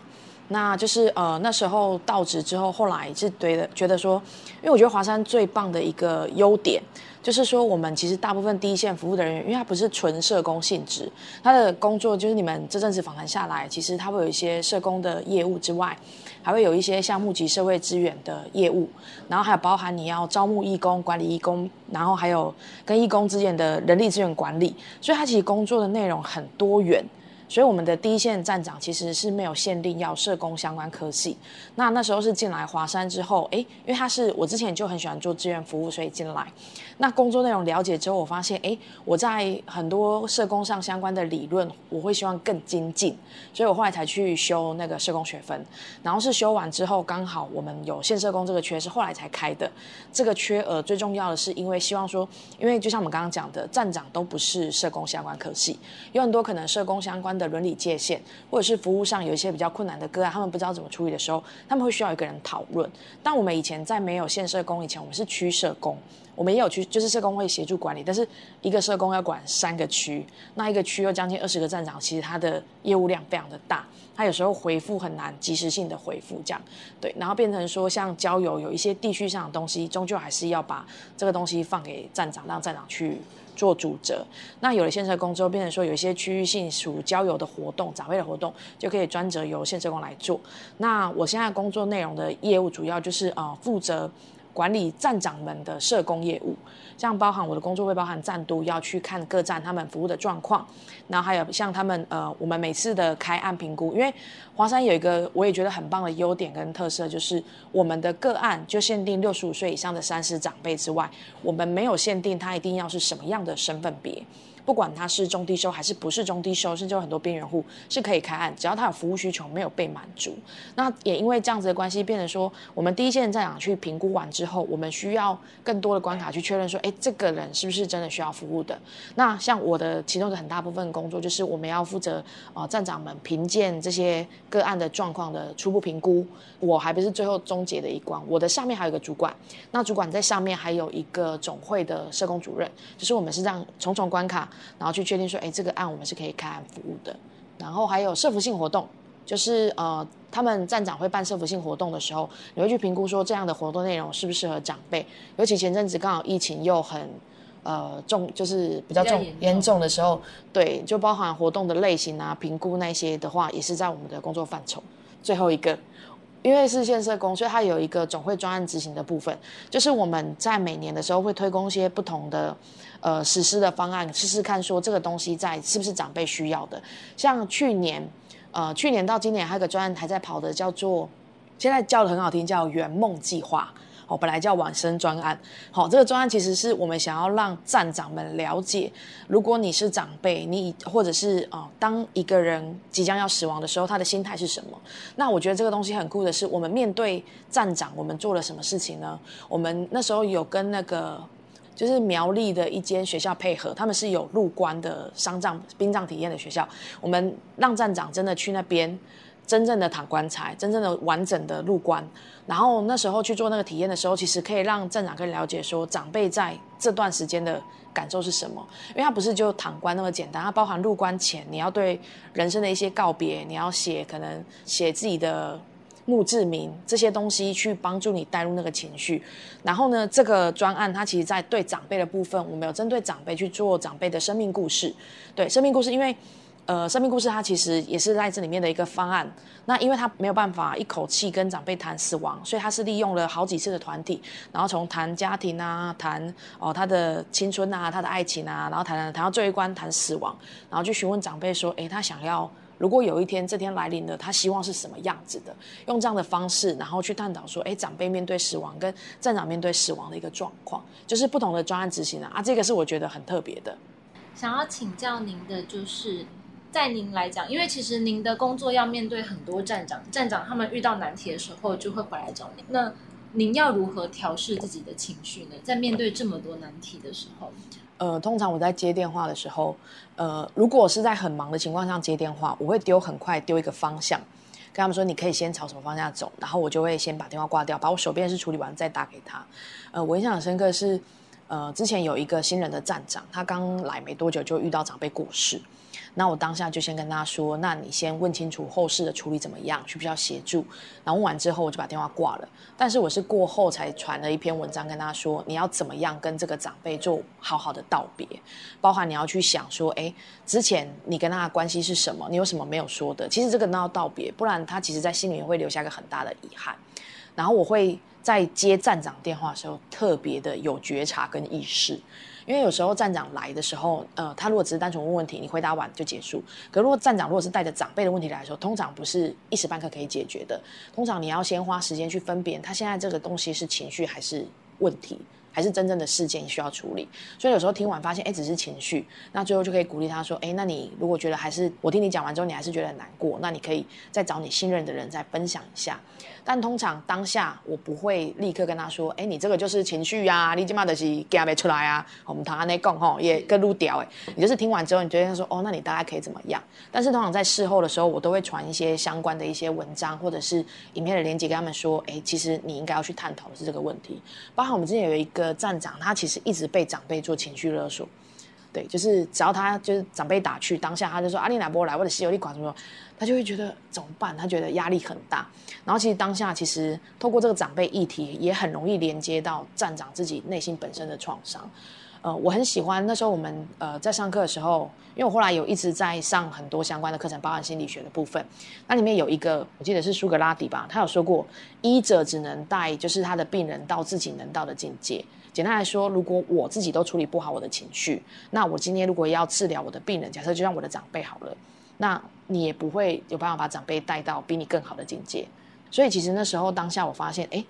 那就是呃那时候到职之后，后来是对的觉得说，因为我觉得华山最棒的一个优点，就是说我们其实大部分第一线服务的人员，因为他不是纯社工性质，他的工作就是你们这阵子访谈下来，其实他会有一些社工的业务之外，还会有一些像募集社会资源的业务，然后还有包含你要招募义工、管理义工，然后还有跟义工之间的人力资源管理，所以他其实工作的内容很多元。所以我们的第一线站长其实是没有限定要社工相关科系。那那时候是进来华山之后，哎，因为他是我之前就很喜欢做志愿服务，所以进来。那工作内容了解之后，我发现，哎，我在很多社工上相关的理论，我会希望更精进，所以我后来才去修那个社工学分。然后是修完之后，刚好我们有县社工这个缺是后来才开的。这个缺额最重要的是，因为希望说，因为就像我们刚刚讲的，站长都不是社工相关科系，有很多可能社工相关的伦理界限，或者是服务上有一些比较困难的个案，他们不知道怎么处理的时候，他们会需要一个人讨论。但我们以前在没有县社工以前，我们是区社工。我们也有区，就是社工会协助管理，但是一个社工要管三个区，那一个区又将近二十个站长，其实他的业务量非常的大，他有时候回复很难及时性的回复，这样对，然后变成说像交友有一些地区上的东西，终究还是要把这个东西放给站长，让站长去做主责。那有了现社工之后，变成说有一些区域性属郊游的活动、长辈的活动，就可以专责由现社工来做。那我现在工作内容的业务主要就是呃负责。管理站长们的社工业务，像包含我的工作会包含站督要去看各站他们服务的状况，然后还有像他们呃，我们每次的开案评估，因为华山有一个我也觉得很棒的优点跟特色，就是我们的个案就限定六十五岁以上的三十长辈之外，我们没有限定他一定要是什么样的身份别。不管他是中低收还是不是中低收，甚至有很多边缘户是可以开案，只要他有服务需求没有被满足。那也因为这样子的关系，变成说我们第一线站长去评估完之后，我们需要更多的关卡去确认说，哎，这个人是不是真的需要服务的？那像我的其中的很大部分工作，就是我们要负责啊站长们评鉴这些个案的状况的初步评估。我还不是最后终结的一关，我的上面还有一个主管，那主管在上面还有一个总会的社工主任，就是我们是这样重重关卡。然后去确定说，哎，这个案我们是可以开案服务的。然后还有社服性活动，就是呃，他们站长会办社服性活动的时候，你会去评估说这样的活动内容适不适合长辈。尤其前阵子刚好疫情又很呃重，就是比较重严重的时候，对，就包含活动的类型啊、评估那些的话，也是在我们的工作范畴。最后一个，因为是县社工，所以它有一个总会专案执行的部分，就是我们在每年的时候会推供一些不同的呃实施的方案，试试看说这个东西在是不是长辈需要的。像去年，呃，去年到今年还有个专案还在跑的，叫做现在叫的很好听，叫圆梦计划。哦，本来叫晚生专案。好、这个专案其实是我们想要让站长们了解，如果你是长辈，你或者是啊、当一个人即将要死亡的时候，他的心态是什么？那我觉得这个东西很酷的是，我们面对站长，我们做了什么事情呢？我们那时候有跟那个就是苗栗的一间学校配合，他们是有入关的丧葬殡葬体验的学校，我们让站长真的去那边。真正的躺棺材，真正的完整的入关，然后那时候去做那个体验的时候，其实可以让站长更了解说长辈在这段时间的感受是什么，因为它不是就躺棺那么简单，它包含入关前你要对人生的一些告别，你要写可能写自己的墓志铭这些东西去帮助你带入那个情绪。然后呢，这个专案它其实在对长辈的部分，我们有针对长辈去做长辈的生命故事。对生命故事，因为呃，生命故事它其实也是在这里面的一个方案。那因为他没有办法一口气跟长辈谈死亡，所以他是利用了好几次的团体，然后从谈家庭啊，谈哦他的青春啊，他的爱情啊，然后谈谈谈到最后一关谈死亡，然后去询问长辈说，诶，他想要如果有一天这天来临了，他希望是什么样子的？用这样的方式，然后去探讨说，诶，长辈面对死亡跟站长面对死亡的一个状况，就是不同的专案执行啊，啊，这个是我觉得很特别的。想要请教您的就是，在您来讲，因为其实您的工作要面对很多站长，站长他们遇到难题的时候就会回来找您。那您要如何调试自己的情绪呢？在面对这么多难题的时候，呃，通常我在接电话的时候，呃，如果是在很忙的情况下接电话，我会丢很快丢一个方向，跟他们说你可以先朝什么方向走，然后我就会先把电话挂掉，把我手边的事处理完再打给他。呃，我印象很深刻是，呃，之前有一个新人的站长，他刚来没多久就遇到长辈过世，那我当下就先跟他说，那你先问清楚后事的处理怎么样，需不需要协助？然后问完之后，我就把电话挂了。但是我是过后才传了一篇文章跟他说，你要怎么样跟这个长辈做好好的道别，包含你要去想说，哎，之前你跟他的关系是什么？你有什么没有说的？其实这个都要道别，不然他其实在心里面会留下一个很大的遗憾。然后我会在接站长电话的时候特别的有觉察跟意识，因为有时候站长来的时候，呃，他如果只是单纯问问题，你回答完就结束。可如果站长如果是带着长辈的问题来的时候，通常不是一时半刻可以解决的，通常你要先花时间去分辨他现在这个东西是情绪还是问题。还是真正的事件需要处理，所以有时候听完发现，哎，只是情绪，那最后就可以鼓励他说，哎，那你如果觉得还是我听你讲完之后，你还是觉得很难过，那你可以再找你信任的人再分享一下。但通常当下我不会立刻跟他说，哎，你这个就是情绪啊，你今嘛就是夹不出来啊。我们堂安内讲吼，也跟路屌哎，你就是听完之后，你觉得说，哦，那你大概可以怎么样？但是通常在事后的时候，我都会传一些相关的一些文章或者是影片的连接，跟他们说，哎，其实你应该要去探讨的是这个问题。包含我们之前有一个站长，他其实一直被长辈做情绪勒索。对，就是只要他就是长辈打去，当下他就说阿丽娜波来，或者西游利管什么，他就会觉得怎么办？他觉得压力很大。然后其实当下其实透过这个长辈议题，也很容易连接到站长自己内心本身的创伤。呃，我很喜欢那时候我们呃在上课的时候，因为我后来有一直在上很多相关的课程，包含心理学的部分。那里面有一个我记得是苏格拉底吧，他有说过，医者只能带就是他的病人到自己能到的境界。简单来说，如果我自己都处理不好我的情绪，那我今天如果要治疗我的病人，假设就像我的长辈好了，那你也不会有办法把长辈带到比你更好的境界。所以其实那时候当下我发现，哎，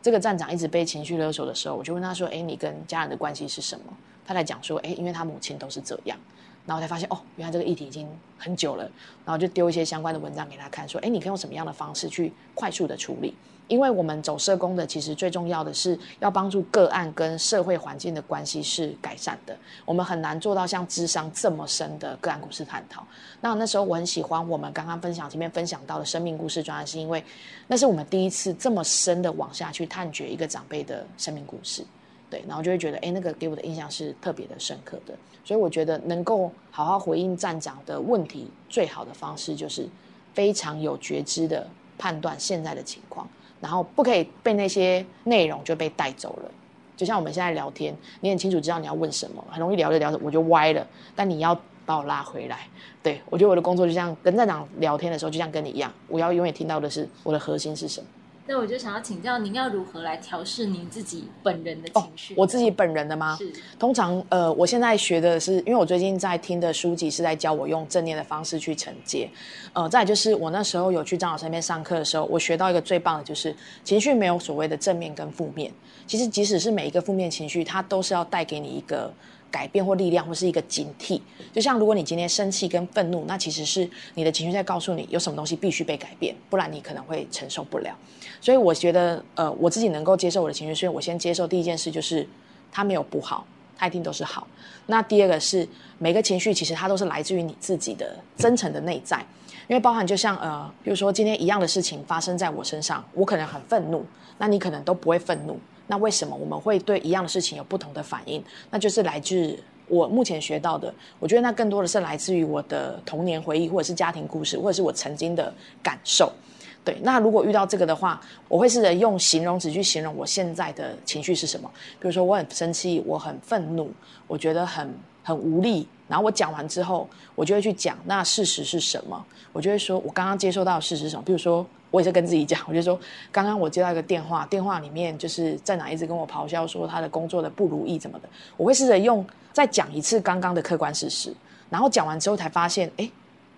这个站长一直被情绪勒索的时候，我就问他说，哎，你跟家人的关系是什么？他来讲说，哎，因为他母亲都是这样。然后才发现，哦，原来这个议题已经很久了。然后就丢一些相关的文章给他看，说，哎，你可以用什么样的方式去快速的处理？因为我们走社工的，其实最重要的是要帮助个案跟社会环境的关系是改善的。我们很难做到像智商这么深的个案故事探讨。那那时候我很喜欢我们刚刚分享前面分享到的生命故事专栏，是因为那是我们第一次这么深的往下去探掘一个长辈的生命故事。对，然后就会觉得，哎，那个给我的印象是特别的深刻的。所以我觉得能够好好回应站长的问题，最好的方式就是非常有觉知的判断现在的情况，然后不可以被那些内容就被带走了。就像我们现在聊天，你很清楚知道你要问什么，很容易聊着聊着我就歪了，但你要把我拉回来。对我觉得我的工作就像跟站长聊天的时候，就像跟你一样，我要永远听到的是我的核心是什么。那我就想要请教您，要如何来调试您自己本人的情绪？我自己本人的吗？是。通常，呃，我现在学的是，因为我最近在听的书籍是在教我用正念的方式去承接。呃，再就是我那时候有去张老师那边上课的时候，我学到一个最棒的就是，情绪没有所谓的正面跟负面。其实，即使是每一个负面情绪，它都是要带给你一个。改变或力量，或是一个警惕。就像如果你今天生气跟愤怒，那其实是你的情绪在告诉你，有什么东西必须被改变，不然你可能会承受不了。所以我觉得，呃，我自己能够接受我的情绪，所以我先接受第一件事就是它没有不好，它一定都是好。那第二个是每个情绪其实它都是来自于你自己的真诚的内在，因为包含就像呃，比如说今天一样的事情发生在我身上，我可能很愤怒，那你可能都不会愤怒。那为什么我们会对一样的事情有不同的反应？那就是来自我目前学到的，我觉得那更多的是来自于我的童年回忆，或者是家庭故事，或者是我曾经的感受。对，那如果遇到这个的话，我会试着用形容词去形容我现在的情绪是什么。比如说我很生气，我很愤怒，我觉得很很无力。然后我讲完之后，我就会去讲那事实是什么。我就会说我刚刚接受到的事实什么。比如说。我也是跟自己讲，我就说，刚刚我接到一个电话，电话里面就是站长一直跟我咆哮说他的工作的不如意怎么的。我会试着用再讲一次刚刚的客观事实，然后讲完之后才发现，哎，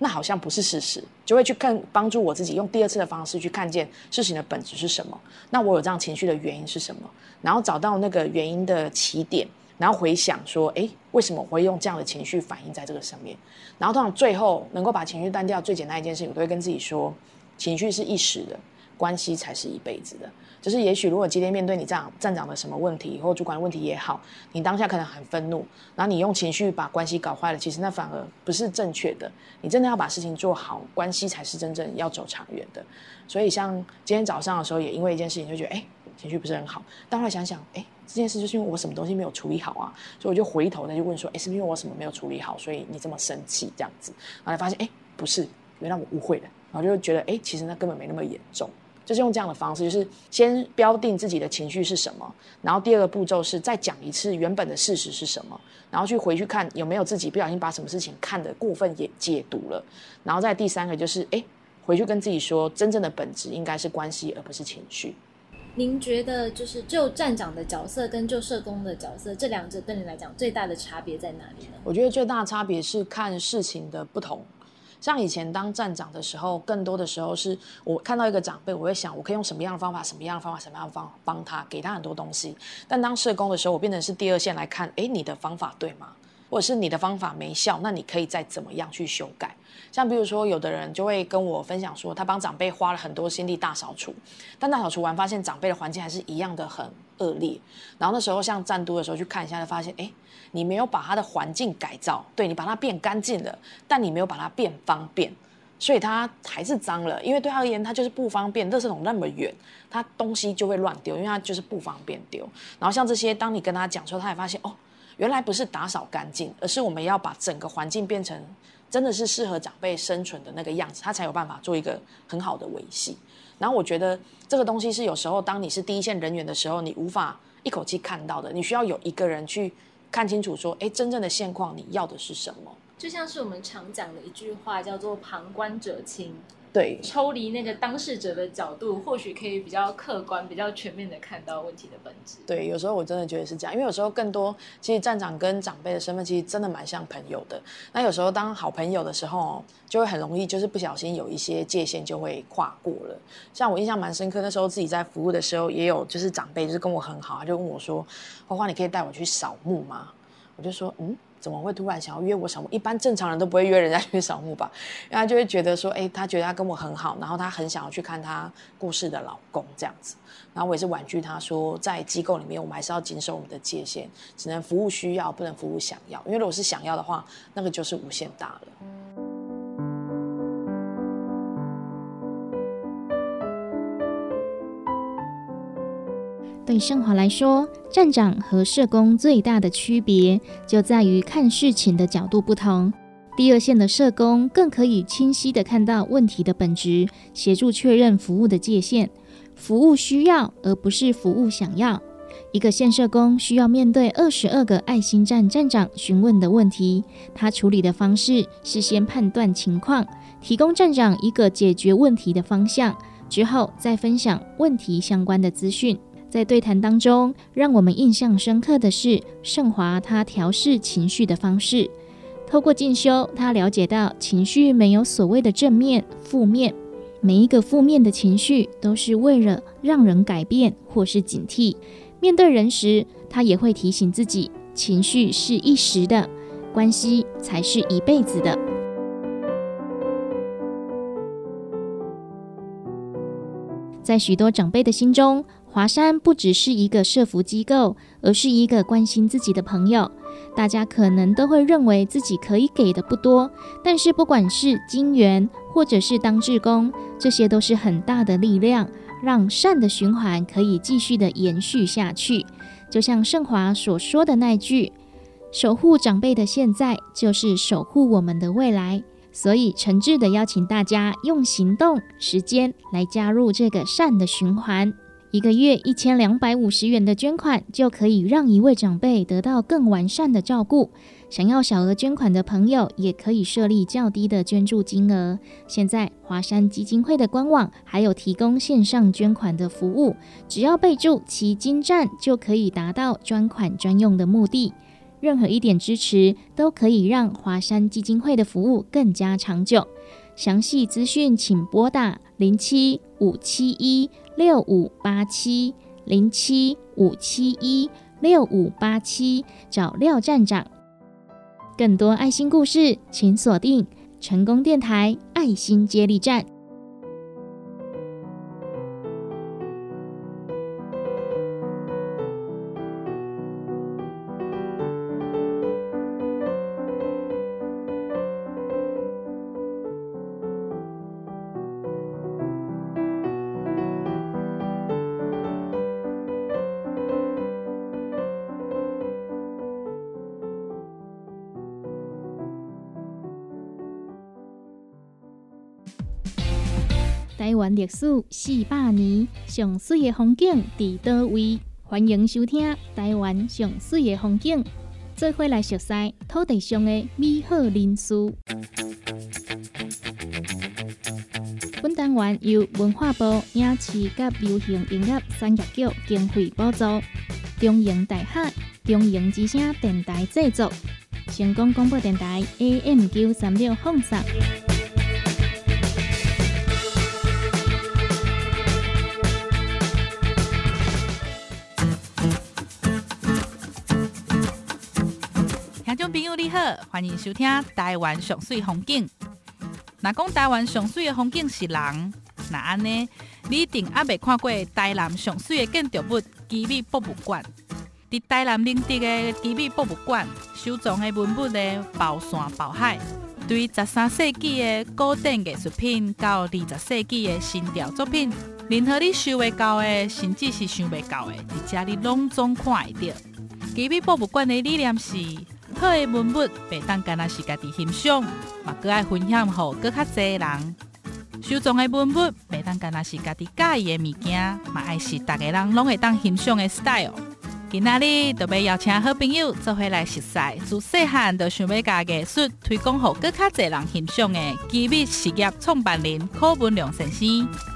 那好像不是事实，就会去看帮助我自己用第二次的方式去看见事情的本质是什么。那我有这样情绪的原因是什么？然后找到那个原因的起点，然后回想说，哎，为什么我会用这样的情绪反应在这个上面？然后通常最后能够把情绪淡掉最简单一件事情，我都会跟自己说。情绪是一时的，关系才是一辈子的。就是也许，如果今天面对你这样站长的什么问题，或主管问题也好，你当下可能很愤怒，然后你用情绪把关系搞坏了，其实那反而不是正确的。你真的要把事情做好，关系才是真正要走长远的。所以，像今天早上的时候，也因为一件事情就觉得，哎，情绪不是很好。但后来想想，哎，这件事就是因为我什么东西没有处理好啊，所以我就回头再去问说，哎，是不是因为我什么没有处理好，所以你这么生气这样子？后来发现，哎，不是，原来我误会了。然后就觉得，哎，其实那根本没那么严重，就是用这样的方式，就是先标定自己的情绪是什么，然后第二个步骤是再讲一次原本的事实是什么，然后去回去看有没有自己不小心把什么事情看得过分也解读了，然后再第三个就是，哎，回去跟自己说，真正的本质应该是关系，而不是情绪。您觉得就是就站长的角色跟就社工的角色，这两者对你来讲最大的差别在哪里呢？我觉得最大的差别是看事情的不同。像以前当站长的时候，更多的时候是我看到一个长辈，我会想我可以用什么样的方法、什么样的方法、什么样的方帮他，给他很多东西。但当社工的时候，我变成是第二线来看，哎，你的方法对吗？或者是你的方法没效，那你可以再怎么样去修改？像比如说，有的人就会跟我分享说，他帮长辈花了很多心力大扫除，但大扫除完发现长辈的环境还是一样的很恶劣。然后那时候像战都的时候去看一下，就发现，哎。你没有把它的环境改造，对你把它变干净了，但你没有把它变方便，所以它还是脏了。因为对他而言，它就是不方便。垃圾桶那么远，它东西就会乱丢，因为它就是不方便丢。然后像这些，当你跟他讲说，他也发现哦，原来不是打扫干净，而是我们要把整个环境变成真的是适合长辈生存的那个样子，他才有办法做一个很好的维系。然后我觉得这个东西是有时候当你是第一线人员的时候，你无法一口气看到的，你需要有一个人去。看清楚，说，哎，真正的现况你要的是什么？就像是我们常讲的一句话，叫做“旁观者清”。对，抽离那个当事者的角度，或许可以比较客观、比较全面的看到问题的本质。对，有时候我真的觉得是这样，因为有时候更多，其实站长跟长辈的身份其实真的蛮像朋友的。那有时候当好朋友的时候，就会很容易就是不小心有一些界限就会跨过了。像我印象蛮深刻，那时候自己在服务的时候，也有就是长辈就是跟我很好，他就问我说：“花花，你可以带我去扫墓吗？”我就说：“嗯。”怎么会突然想要约我扫墓？一般正常人都不会约人家去扫墓吧？然后就会觉得说，哎，他觉得他跟我很好，然后他很想要去看他故事的老公这样子。然后我也是婉拒他说，在机构里面，我们还是要谨守我们的界限，只能服务需要，不能服务想要。因为如果是想要的话，那个就是无限大了。对盛华来说，站长和社工最大的区别就在于看事情的角度不同。第二线的社工更可以清晰地看到问题的本质，协助确认服务的界限。服务需要，而不是服务想要。一个县社工需要面对二十二个爱心站站长询问的问题，他处理的方式是先判断情况，提供站长一个解决问题的方向，之后再分享问题相关的资讯。在对谈当中，让我们印象深刻的是盛华他调试情绪的方式。透过进修，他了解到情绪没有所谓的正面、负面，每一个负面的情绪都是为了让人改变或是警惕。面对人时，他也会提醒自己，情绪是一时的，关系才是一辈子的。在许多长辈的心中，华山不只是一个社福机构，而是一个关心自己的朋友。大家可能都会认为自己可以给的不多，但是不管是金援，或者是当志工，这些都是很大的力量。让善的循环可以继续的延续下去，就像盛华所说的那句：“守护长辈的现在，就是守护我们的未来。”所以诚挚的邀请大家用行动、时间来加入这个善的循环。一个月一千两百五十元的捐款，就可以让一位长辈得到更完善的照顾。想要小额捐款的朋友，也可以设立较低的捐助金额。现在华山基金会的官网还有提供线上捐款的服务，只要备注“奇金站”，就可以达到专款专用的目的。任何一点支持，都可以让华山基金会的服务更加长久。详细资讯请拨打零七五七一六五八七零七五七一六五八七，找廖站长。更多爱心故事，请锁定成功电台爱心接力站。台湾历史四百年，上水的风景伫倒位？欢迎收听《台湾上水的风景》，做伙来熟悉土地上的美好人事。本单元由文化部影视及流行音乐产业局经费补助，中营大厦中营之声电台制作，成功广播电台 AM 九三六放送。欢迎收听台湾上水风景。若讲台湾上水的风景是人，那安呢？你一定还未看过台南上水的建筑物吉米博物馆。伫台南领地的吉米博物馆，收藏的文物呢，包山包海，对十三世纪的古典艺术品到二十世纪的新调作品，任何你想未到的，甚至是想未到的，伫遮你拢总看会到。吉米博物馆的理念是。好的文物，袂当干那是家己欣赏，嘛搁爱分享互搁较侪人。收藏的文物，袂当干那是家己介意的物件，嘛爱是逐个人拢会当欣赏的 style。今仔日就要邀请好朋友做伙来熟悉，自细汉就想要甲艺术推广互搁较侪人欣赏的机密事业创办人柯文良先生。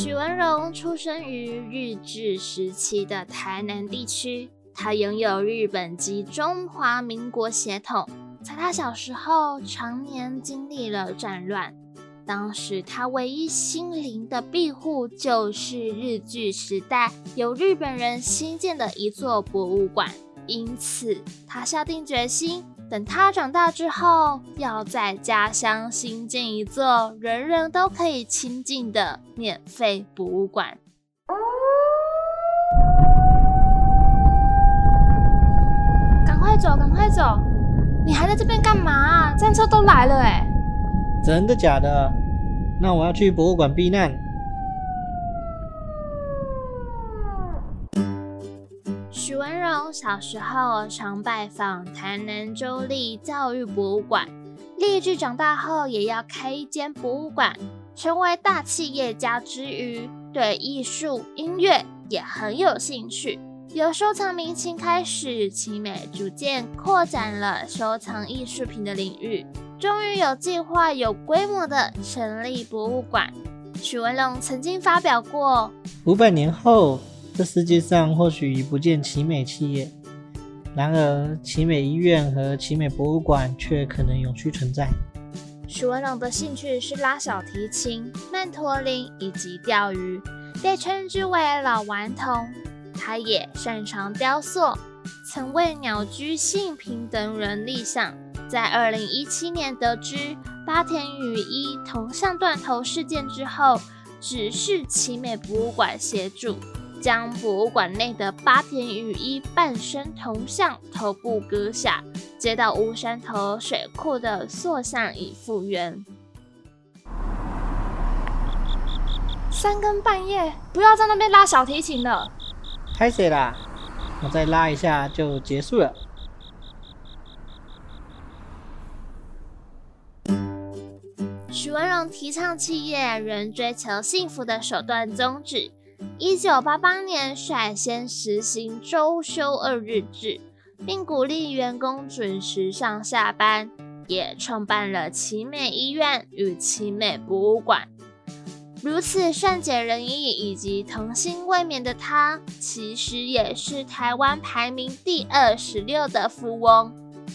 许文荣出生于日治时期的台南地区，他拥有日本及中华民国血统。在他小时候，常年经历了战乱，当时他唯一心灵的庇护就是日据时代由日本人新建的一座博物馆。因此，他下定决心。等他长大之后，要在家乡新建一座人人都可以亲近的免费博物馆。赶快走，赶快走！你还在这边干嘛？战车都来了哎！真的假的？那我要去博物馆避难。小时候常拜访台南州立教育博物馆，立志长大后也要开一间博物馆，成为大企业家之余，对艺术、音乐也很有兴趣。由收藏明清开始，奇美逐渐扩展了收藏艺术品的领域，终于有计划、有规模的成立博物馆。许文龙曾经发表过：五百年后，这世界上或许已不见奇美企业，然而奇美医院和奇美博物馆却可能永续存在。许文龙的兴趣是拉小提琴、曼陀林以及钓鱼，被称之为老顽童。他也擅长雕塑，曾为鸟居信平等人立像。在二零一七年得知八田羽衣铜像断头事件之后，指示奇美博物馆协助，将博物馆内的八田雨衣半身铜像头部割下，接到乌山头水库的塑像以复原。三更半夜，不要在那边拉小提琴了。开始啦，我再拉一下就结束了。许文荣提倡企业人追求幸福的手段宗旨。一九八八年率先实行周休二日制，并鼓励员工准时上下班，也创办了奇美医院与奇美博物馆。如此善解人意以及童心未泯的他，其实也是台湾排名第二十六的富翁。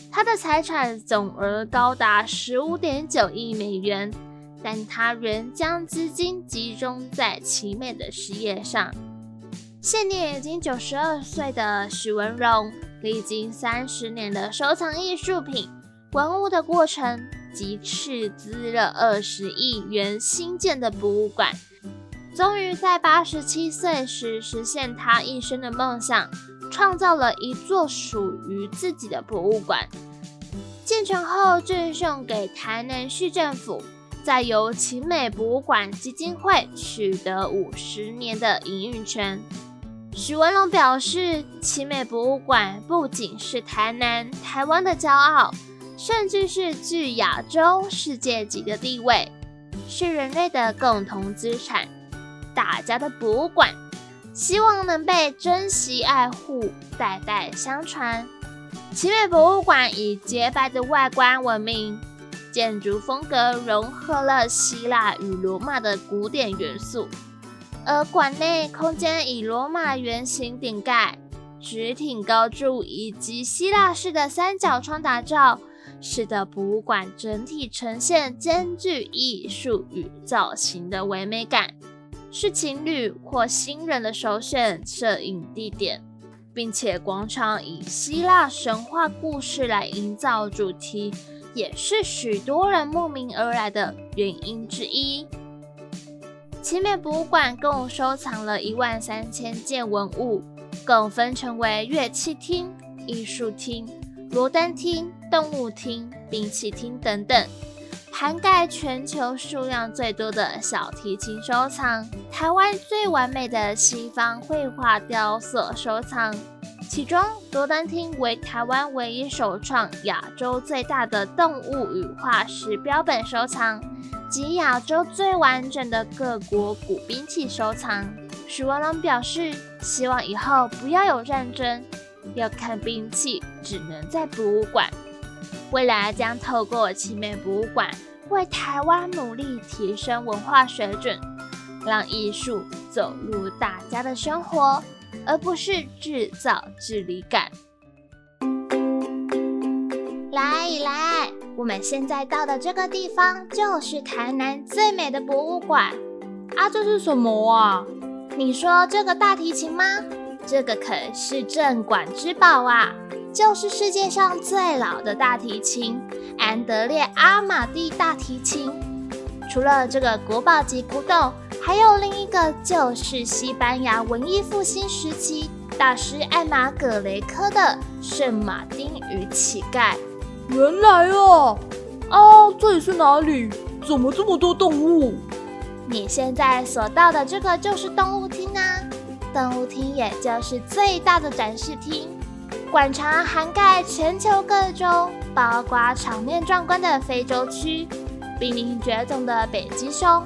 他的财产总额高达十五点九亿美元，但他仍将资金集中在奇美的事业上。现年已经九十二岁的许文荣，历经三十年的收藏艺术品文物的过程。及斥资了二十亿元新建的博物馆，终于在八十七岁时实现他一生的梦想，创造了一座属于自己的博物馆。建成后赠送给台南市政府，再由奇美博物馆基金会取得五十年的营运权。许文龙表示，奇美博物馆不仅是台南、台湾的骄傲。甚至是具亚洲世界级的地位，是人类的共同资产，大家的博物馆，希望能被珍惜爱护，代代相传。奇美博物馆以洁白的外观闻名，建筑风格融合了希腊与罗马的古典元素，而馆内空间以罗马圆形顶盖、直挺高柱以及希腊式的三角窗打造。使得博物馆整体呈现兼具艺术与造型的唯美感，是情侣或新人的首选摄影地点，并且广场以希腊神话故事来营造主题，也是许多人慕名而来的原因之一。奇美博物馆共收藏了一万三千件文物，共分成为乐器厅、艺术厅。罗丹厅、动物厅、兵器厅等等，涵盖全球数量最多的小提琴收藏，台湾最完美的西方绘画雕塑收藏。其中，罗丹厅为台湾唯一首创亚洲最大的动物与化石标本收藏，及亚洲最完整的各国古兵器收藏。许文龙表示，希望以后不要有战争。要看兵器，只能在博物馆。未来将透过奇美博物馆，为台湾努力提升文化水准，让艺术走入大家的生活，而不是制造距离感。来来，我们现在到的这个地方，就是台南最美的博物馆。啊，这是什么啊？你说这个大提琴吗？这个可是镇馆之宝啊，就是世界上最老的大提琴——安德烈阿马蒂大提琴。除了这个国宝级古董，还有另一个，就是西班牙文艺复兴时期大师艾玛葛雷科的《圣马丁与乞丐》。原来哦，啊，这里是哪里？怎么这么多动物？你现在所到的这个就是动物厅啊。动物厅也就是最大的展示厅，馆藏涵盖全球各州，包括场面壮观的非洲区、濒临绝种的北极熊。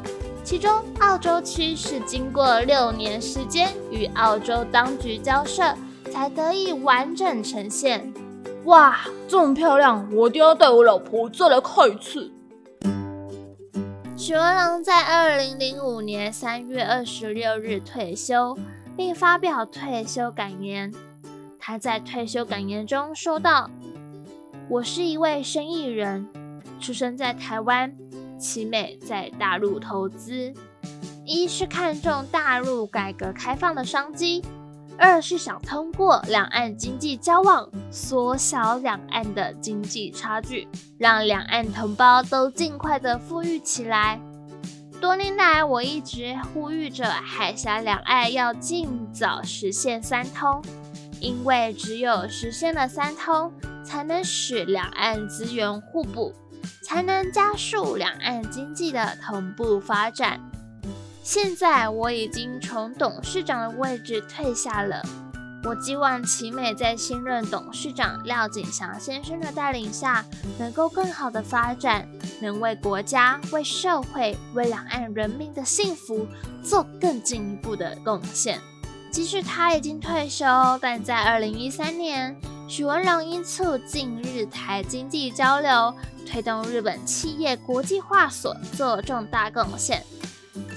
其中，澳洲区是经过六年时间与澳洲当局交涉，才得以完整呈现。哇，这么漂亮，我一定要带我老婆再来看一次。许文龙在二零零五年三月二十六日退休，并发表退休感言。他在退休感言中说道：“我是一位生意人，出生在台湾。”奇美在大陆投资，一是看重大陆改革开放的商机，二是想通过两岸经济交往缩小两岸的经济差距，让两岸同胞都尽快的富裕起来。多年来，我一直呼吁着海峡两岸要尽早实现三通，因为只有实现了三通，才能使两岸资源互补。才能加速两岸经济的同步发展。现在我已经从董事长的位置退下了，我希望奇美在新任董事长廖景祥先生的带领下，能够更好的发展，能为国家、为社会、为两岸人民的幸福做更进一步的贡献。即使他已经退休，但在二零一三年，许文荣因促进日台经济交流。推动日本企业国际化所做重大贡献，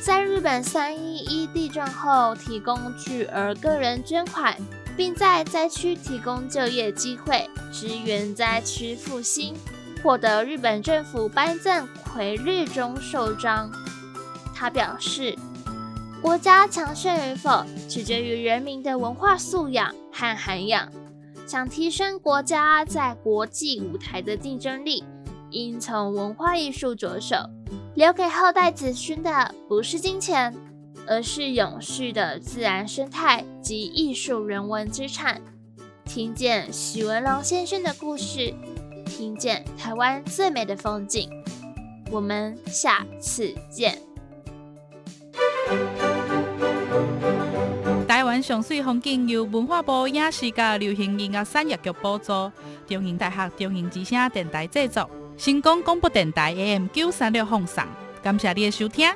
在日本三一一地震后提供巨额个人捐款，并在灾区提供就业机会，支援灾区复兴，获得日本政府颁赠魁日中寿章。他表示，国家强盛与否取决于人民的文化素养和涵养。想提升国家在国际舞台的竞争力。应从文化艺术着手，留给后代子孙的不是金钱，而是永续的自然生态及艺术人文资产。听见许文龙先生的故事，听见台湾最美的风景。我们下次见。上水风景由文化部影视甲流行音乐产业局补助，中英大学中英之声电台制作。新光广播电台 AM 九三六放送，感谢你的收听。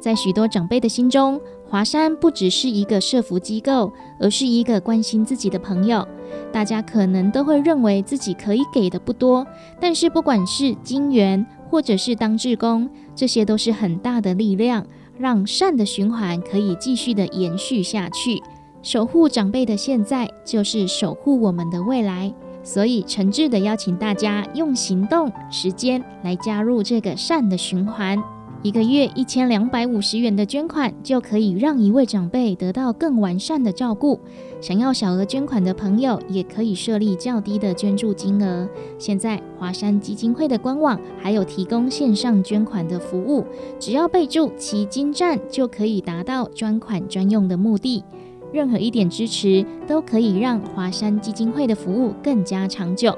在许多长辈的心中，华山不只是一个社福机构，而是一个关心自己的朋友。大家可能都会认为自己可以给的不多，但是不管是金元。或者是当志工，这些都是很大的力量，让善的循环可以继续的延续下去。守护长辈的现在，就是守护我们的未来。所以诚挚的邀请大家用行动、时间来加入这个善的循环。一个月一千两百五十元的捐款，就可以让一位长辈得到更完善的照顾。想要小额捐款的朋友，也可以设立较低的捐助金额。现在华山基金会的官网还有提供线上捐款的服务，只要备注“奇金站”，就可以达到专款专用的目的。任何一点支持，都可以让华山基金会的服务更加长久。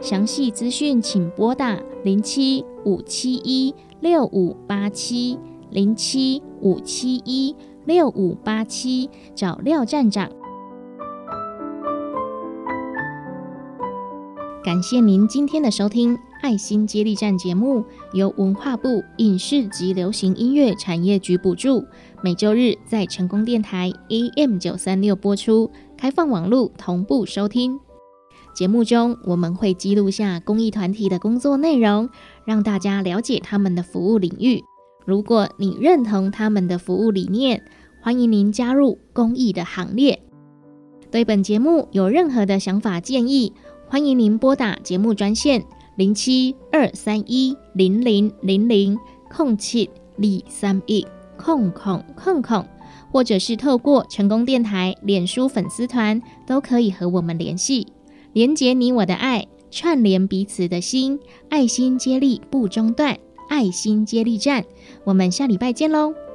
详细资讯请拨打零七五七一。六五八七零七五七一六五八七，找廖站长。感谢您今天的收听，《爱心接力站》节目由文化部影视及流行音乐产业局补助，每周日在成功电台 AM 九三六播出，开放网络同步收听。节目中我们会记录下公益团体的工作内容。让大家了解他们的服务领域。如果你认同他们的服务理念，欢迎您加入公益的行列。对本节目有任何的想法建议，欢迎您拨打节目专线零七二三一零零零零空七二三一空空空空，或者是透过成功电台脸书粉丝团，都可以和我们联系，连接你我的爱。串联彼此的心，爱心接力不中断，爱心接力站，我们下礼拜见喽。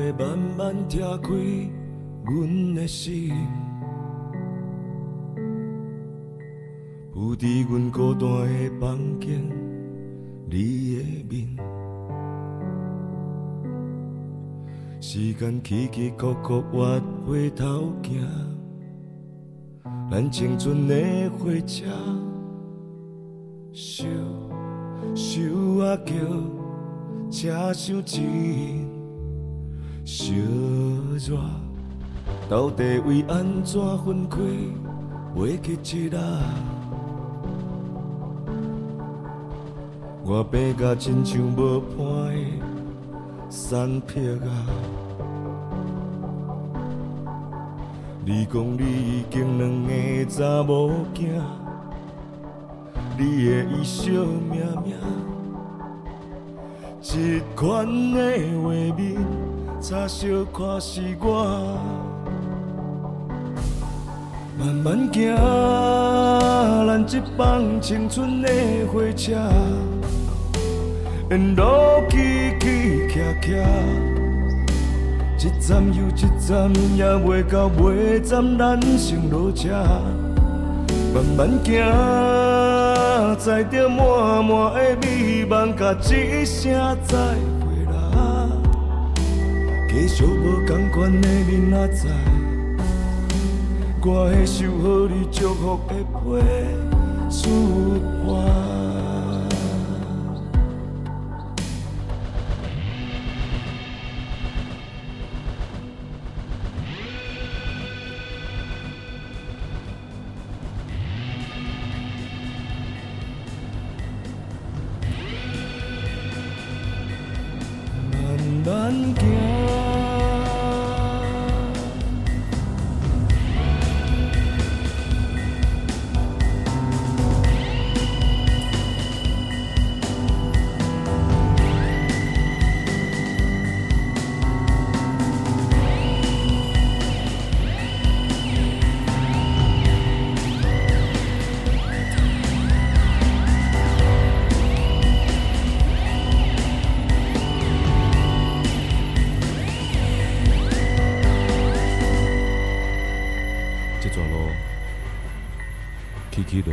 一张被慢慢拆开，阮的心，浮伫阮孤单的房间，你的面。时间起起伏伏，越回头行，咱青春的火车，烧烧啊叫，车厢真到底为安怎分开，袂去一日？我变甲亲像无伴的山壁啊！你讲你已经两个查某囝，你的衣袖命命，一款的画面，差小看是我。慢慢行，咱这帮青春的火车，沿路起起徛徛。一站又一站，也袂到尾站，咱先落车。慢慢行，载着满满的美梦，甲一声再会啦。继续无同款的明仔载，我会收好你祝福的陪出发。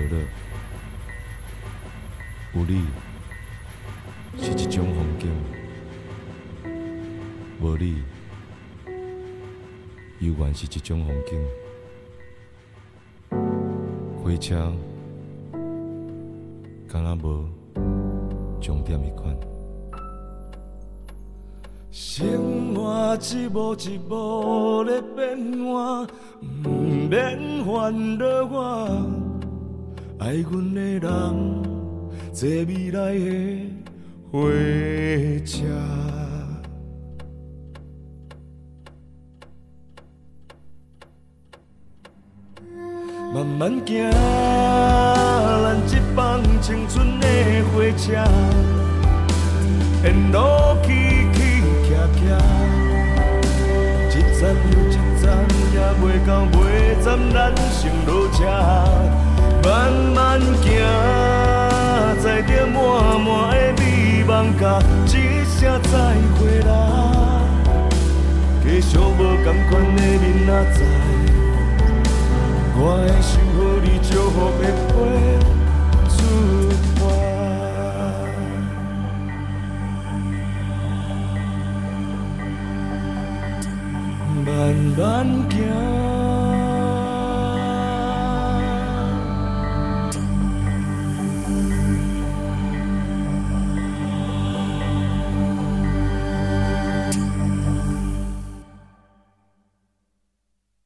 起起落落，有你是一种风景，无你犹原是一种风景。火车敢若无终点迄款。生活一幕一幕咧变换，不免烦恼我。爱阮的人，坐未来的火车。慢慢行，咱这帮青春的火车，沿路起起徛徛，一站又一站，也袂到尾站，咱先落车。慢慢行，载着满满的美梦，甲一声再会啦。继续无同款的明仔载。我会守好你祝福的陪出发。慢慢行。